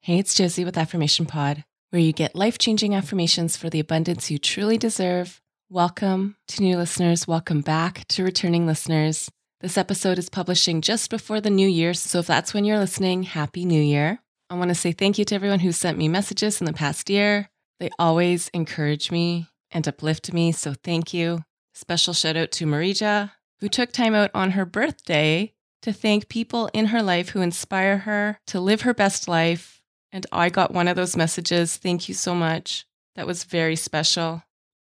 Hey, it's Josie with Affirmation Pod, where you get life changing affirmations for the abundance you truly deserve. Welcome to new listeners. Welcome back to returning listeners. This episode is publishing just before the new year, so if that's when you're listening, Happy New Year. I want to say thank you to everyone who sent me messages in the past year. They always encourage me and uplift me, so thank you. Special shout out to Marija, who took time out on her birthday to thank people in her life who inspire her to live her best life and I got one of those messages. Thank you so much. That was very special.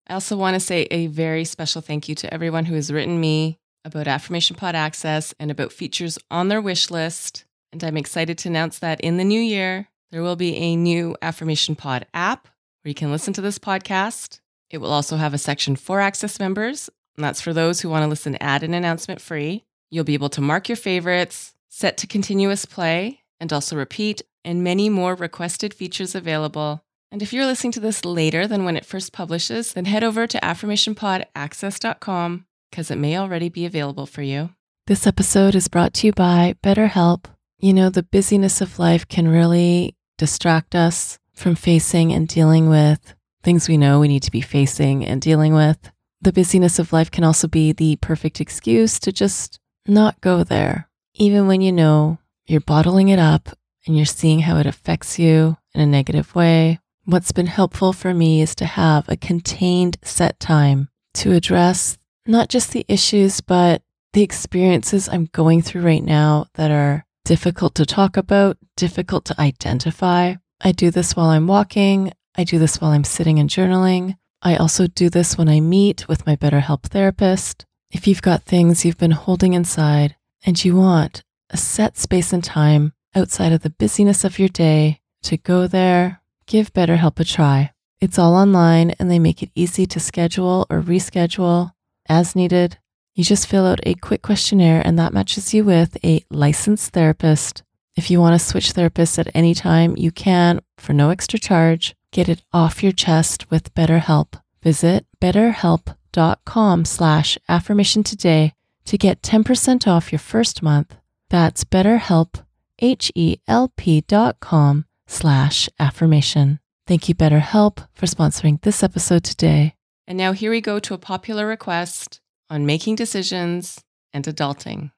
I also want to say a very special thank you to everyone who has written me about Affirmation Pod Access and about features on their wish list. And I'm excited to announce that in the new year, there will be a new Affirmation Pod app where you can listen to this podcast. It will also have a section for Access members, and that's for those who want to listen ad and announcement free. You'll be able to mark your favorites, set to continuous play, and also repeat and many more requested features available. And if you're listening to this later than when it first publishes, then head over to affirmationpodaccess.com because it may already be available for you. This episode is brought to you by BetterHelp. You know, the busyness of life can really distract us from facing and dealing with things we know we need to be facing and dealing with. The busyness of life can also be the perfect excuse to just not go there, even when you know you're bottling it up and you're seeing how it affects you in a negative way. What's been helpful for me is to have a contained set time to address not just the issues, but the experiences I'm going through right now that are difficult to talk about, difficult to identify. I do this while I'm walking. I do this while I'm sitting and journaling. I also do this when I meet with my BetterHelp therapist. If you've got things you've been holding inside and you want a set space and time outside of the busyness of your day to go there, give BetterHelp a try. It's all online and they make it easy to schedule or reschedule as needed. You just fill out a quick questionnaire and that matches you with a licensed therapist. If you want to switch therapists at any time, you can for no extra charge. Get it off your chest with BetterHelp. Visit betterhelp.com slash affirmation today to get 10% off your first month. That's betterhelp, H-E-L-P dot com slash affirmation. Thank you, BetterHelp, for sponsoring this episode today. And now here we go to a popular request on making decisions and adulting.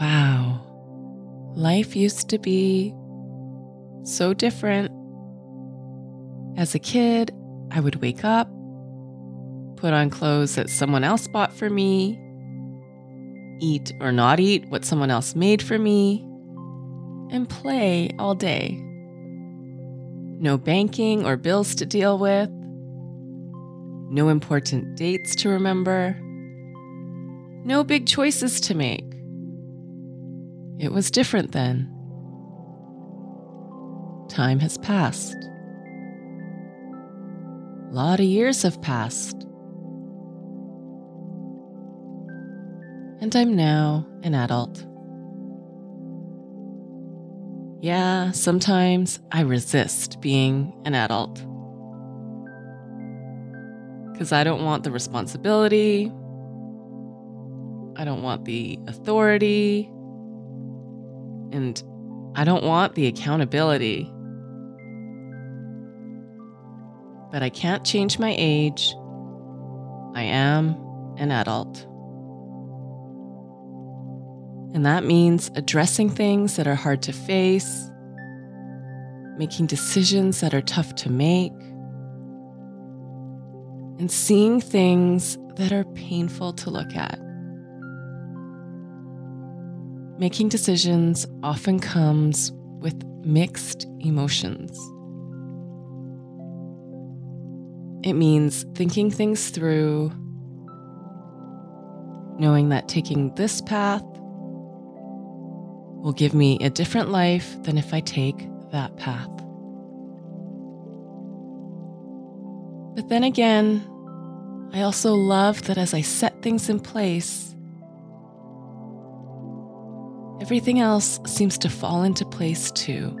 Wow. Life used to be so different. As a kid, I would wake up, put on clothes that someone else bought for me, eat or not eat what someone else made for me, and play all day. No banking or bills to deal with, no important dates to remember, no big choices to make. It was different then. Time has passed. A lot of years have passed. And I'm now an adult. Yeah, sometimes I resist being an adult. Because I don't want the responsibility, I don't want the authority, and I don't want the accountability. But I can't change my age. I am an adult. And that means addressing things that are hard to face, making decisions that are tough to make, and seeing things that are painful to look at. Making decisions often comes with mixed emotions. It means thinking things through, knowing that taking this path will give me a different life than if I take that path. But then again, I also love that as I set things in place, everything else seems to fall into place too.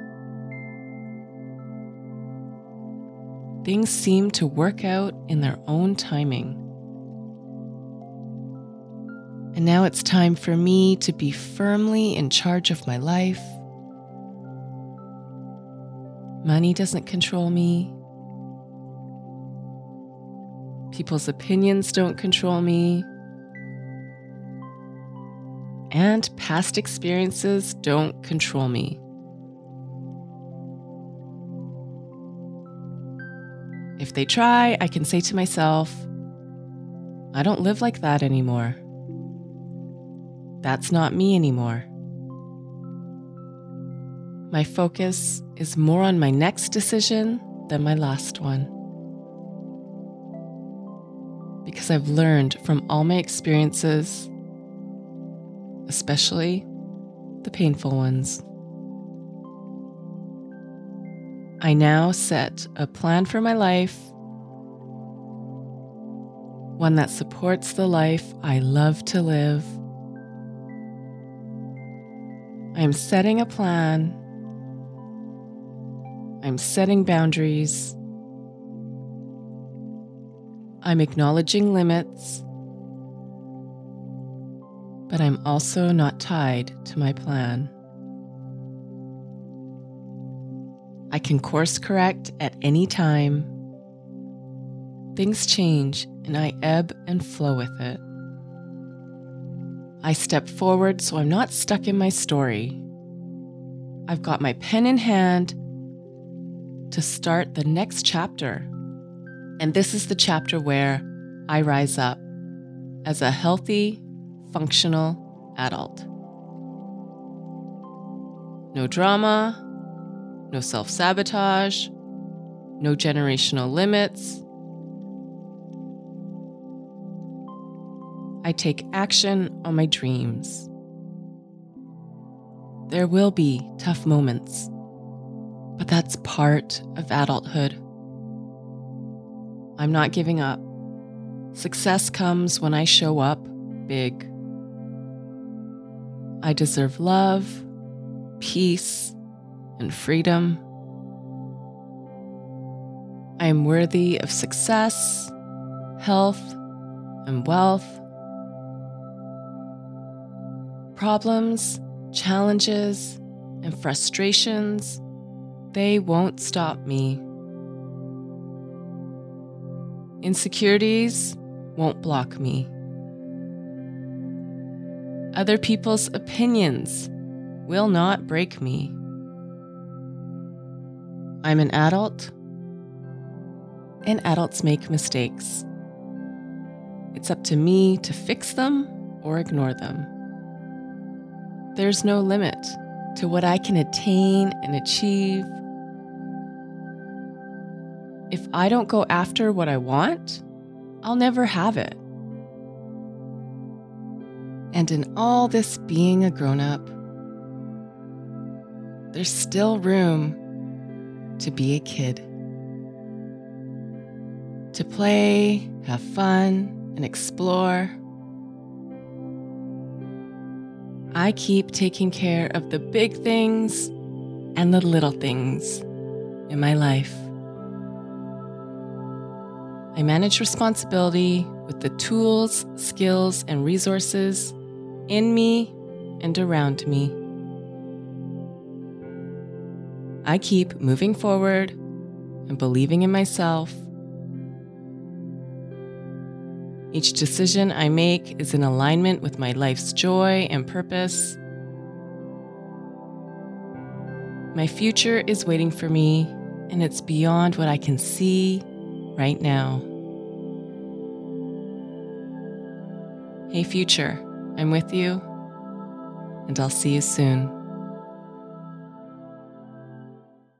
Things seem to work out in their own timing. And now it's time for me to be firmly in charge of my life. Money doesn't control me. People's opinions don't control me. And past experiences don't control me. If they try, I can say to myself, I don't live like that anymore. That's not me anymore. My focus is more on my next decision than my last one. Because I've learned from all my experiences, especially the painful ones. I now set a plan for my life, one that supports the life I love to live. I am setting a plan. I'm setting boundaries. I'm acknowledging limits, but I'm also not tied to my plan. I can course correct at any time. Things change and I ebb and flow with it. I step forward so I'm not stuck in my story. I've got my pen in hand to start the next chapter. And this is the chapter where I rise up as a healthy, functional adult. No drama, no self sabotage, no generational limits. I take action on my dreams. There will be tough moments, but that's part of adulthood. I'm not giving up. Success comes when I show up big. I deserve love, peace, and freedom. I am worthy of success, health, and wealth. Problems, challenges, and frustrations, they won't stop me. Insecurities won't block me. Other people's opinions will not break me. I'm an adult, and adults make mistakes. It's up to me to fix them or ignore them. There's no limit to what I can attain and achieve. If I don't go after what I want, I'll never have it. And in all this being a grown up, there's still room to be a kid. To play, have fun, and explore. I keep taking care of the big things and the little things in my life. I manage responsibility with the tools, skills, and resources in me and around me. I keep moving forward and believing in myself. Each decision I make is in alignment with my life's joy and purpose. My future is waiting for me, and it's beyond what I can see right now. Hey, future, I'm with you, and I'll see you soon.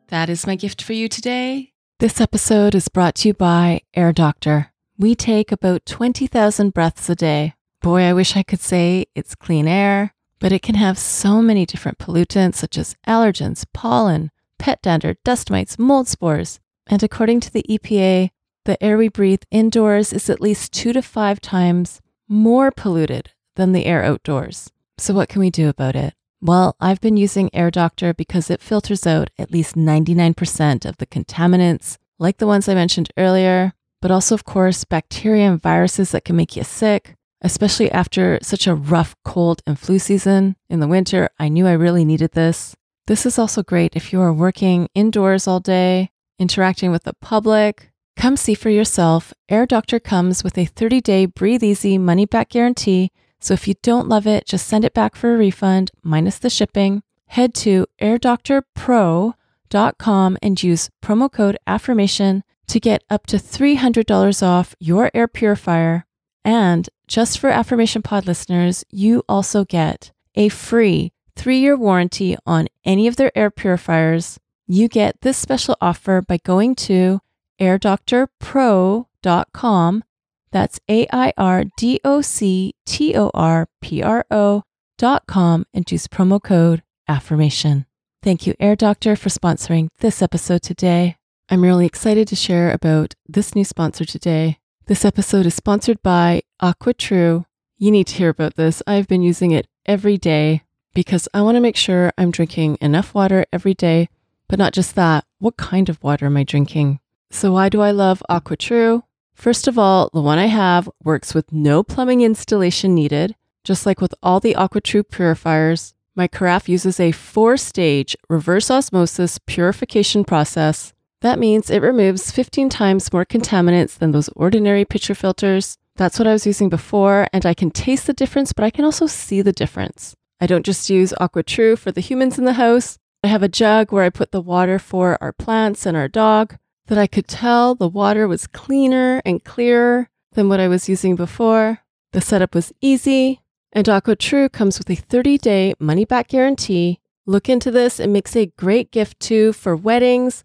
That is my gift for you today. This episode is brought to you by Air Doctor. We take about 20,000 breaths a day. Boy, I wish I could say it's clean air, but it can have so many different pollutants such as allergens, pollen, pet dander, dust mites, mold spores. And according to the EPA, the air we breathe indoors is at least two to five times more polluted than the air outdoors. So, what can we do about it? Well, I've been using Air Doctor because it filters out at least 99% of the contaminants, like the ones I mentioned earlier, but also, of course, bacteria and viruses that can make you sick, especially after such a rough cold and flu season in the winter. I knew I really needed this. This is also great if you are working indoors all day, interacting with the public. Come see for yourself. Air Doctor comes with a 30 day breathe easy money back guarantee. So if you don't love it, just send it back for a refund minus the shipping. Head to airdoctorpro.com and use promo code affirmation to get up to $300 off your air purifier. And just for Affirmation Pod listeners, you also get a free three year warranty on any of their air purifiers. You get this special offer by going to airdoctorpro.com. That's A I R D O C T O R P R O.com and use promo code affirmation. Thank you, Air Doctor, for sponsoring this episode today. I'm really excited to share about this new sponsor today. This episode is sponsored by AquaTru. You need to hear about this. I've been using it every day because I want to make sure I'm drinking enough water every day, but not just that. What kind of water am I drinking? So, why do I love AquaTru? First of all, the one I have works with no plumbing installation needed. Just like with all the AquaTru purifiers, my carafe uses a four stage reverse osmosis purification process that means it removes 15 times more contaminants than those ordinary pitcher filters. That's what I was using before, and I can taste the difference, but I can also see the difference. I don't just use AquaTru for the humans in the house. I have a jug where I put the water for our plants and our dog that I could tell the water was cleaner and clearer than what I was using before. The setup was easy, and AquaTru comes with a 30 day money back guarantee. Look into this, it makes a great gift too for weddings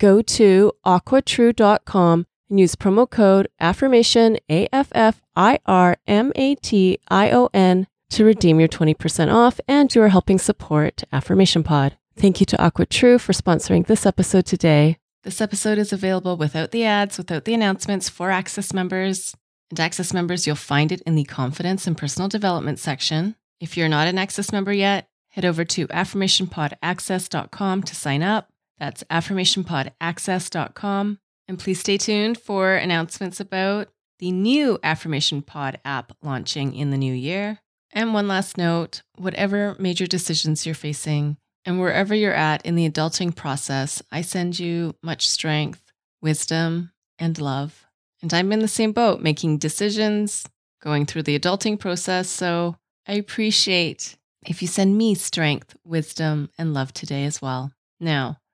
go to aquatru.com and use promo code affirmation A F F I R M A T I O N to redeem your 20% off and you are helping support Affirmation Pod. Thank you to AquaTru for sponsoring this episode today. This episode is available without the ads, without the announcements for Access members. And Access members, you'll find it in the Confidence and Personal Development section. If you're not an Access member yet, head over to affirmationpodaccess.com to sign up. That's affirmationpodaccess.com. And please stay tuned for announcements about the new Affirmation Pod app launching in the new year. And one last note whatever major decisions you're facing and wherever you're at in the adulting process, I send you much strength, wisdom, and love. And I'm in the same boat, making decisions, going through the adulting process. So I appreciate if you send me strength, wisdom, and love today as well. Now,